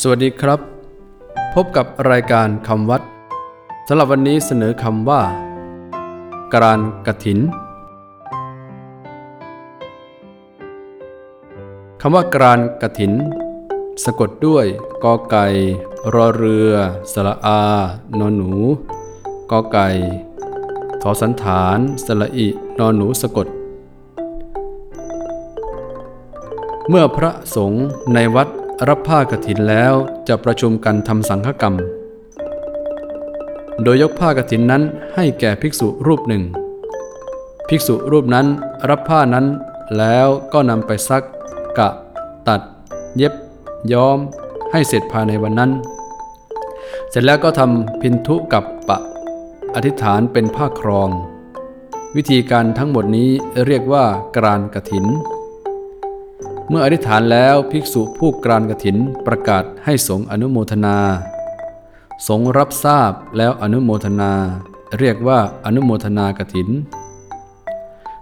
สวัสดีครับ พบกับรายการคำวัดสำหรับวันนี้เสนอคำว่ากรานกถินคำว่ากรานกถิน สะกดด้วยกอไก่รอเรือ สระอา นอนหนูกอไก่ทอสันฐานสระอินอนหนูสะกด เมื่อพระสงฆ์ในวัด รับผ้ากฐินแล้วจะประชุมกันทำสังฆกรรม โดยยกผ้ากฐินนั้นให้แก่ภิกษุรูปหนึ่ง ภิกษุรูปนั้นรับผ้านั้นแล้วก็นำไปซัก กะ ตัด เย็บ ย้อม ให้เสร็จภายในวันนั้น เสร็จแล้วก็ทำพินทุกับปะ อธิษฐานเป็นผ้าครอง วิธีการทั้งหมดนี้เรียกว่ากรานกฐิน เมื่ออธิษฐานแล้วภิกษุผู้กรานกถินประกาศให้สงอนุโมทนา สงรับทราบแล้วอนุโมทนา เรียกว่าอนุโมทนากถิน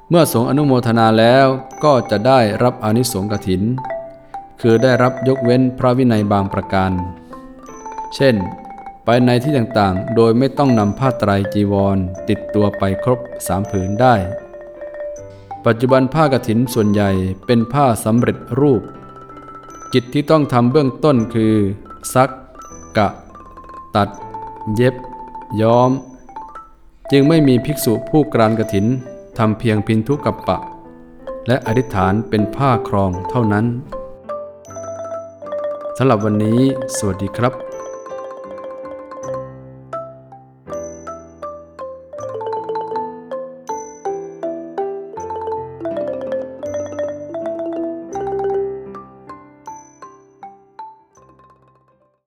เมื่อสงอนุโมทนาแล้วก็จะได้รับอนิสงกถิน คือได้รับยกเว้นพระวินัยบางประการ เช่น ไปในที่ต่างๆ โดยไม่ต้องนำผ้าไตรจีวรติดตัวไปครบสามผืนได้ ปัจจุบันผ้ากฐินส่วนใหญ่เป็นผ้าสำเร็จรูป กิจที่ต้องทำเบื้องต้นคือ ซัก กะ ตัด เย็บ ย้อม จึงไม่มีภิกษุผู้กรานกฐินทำเพียงพินทุกับปะ และอธิษฐานเป็นผ้าครองเท่านั้นสำหรับวันนี้ สวัสดีครับ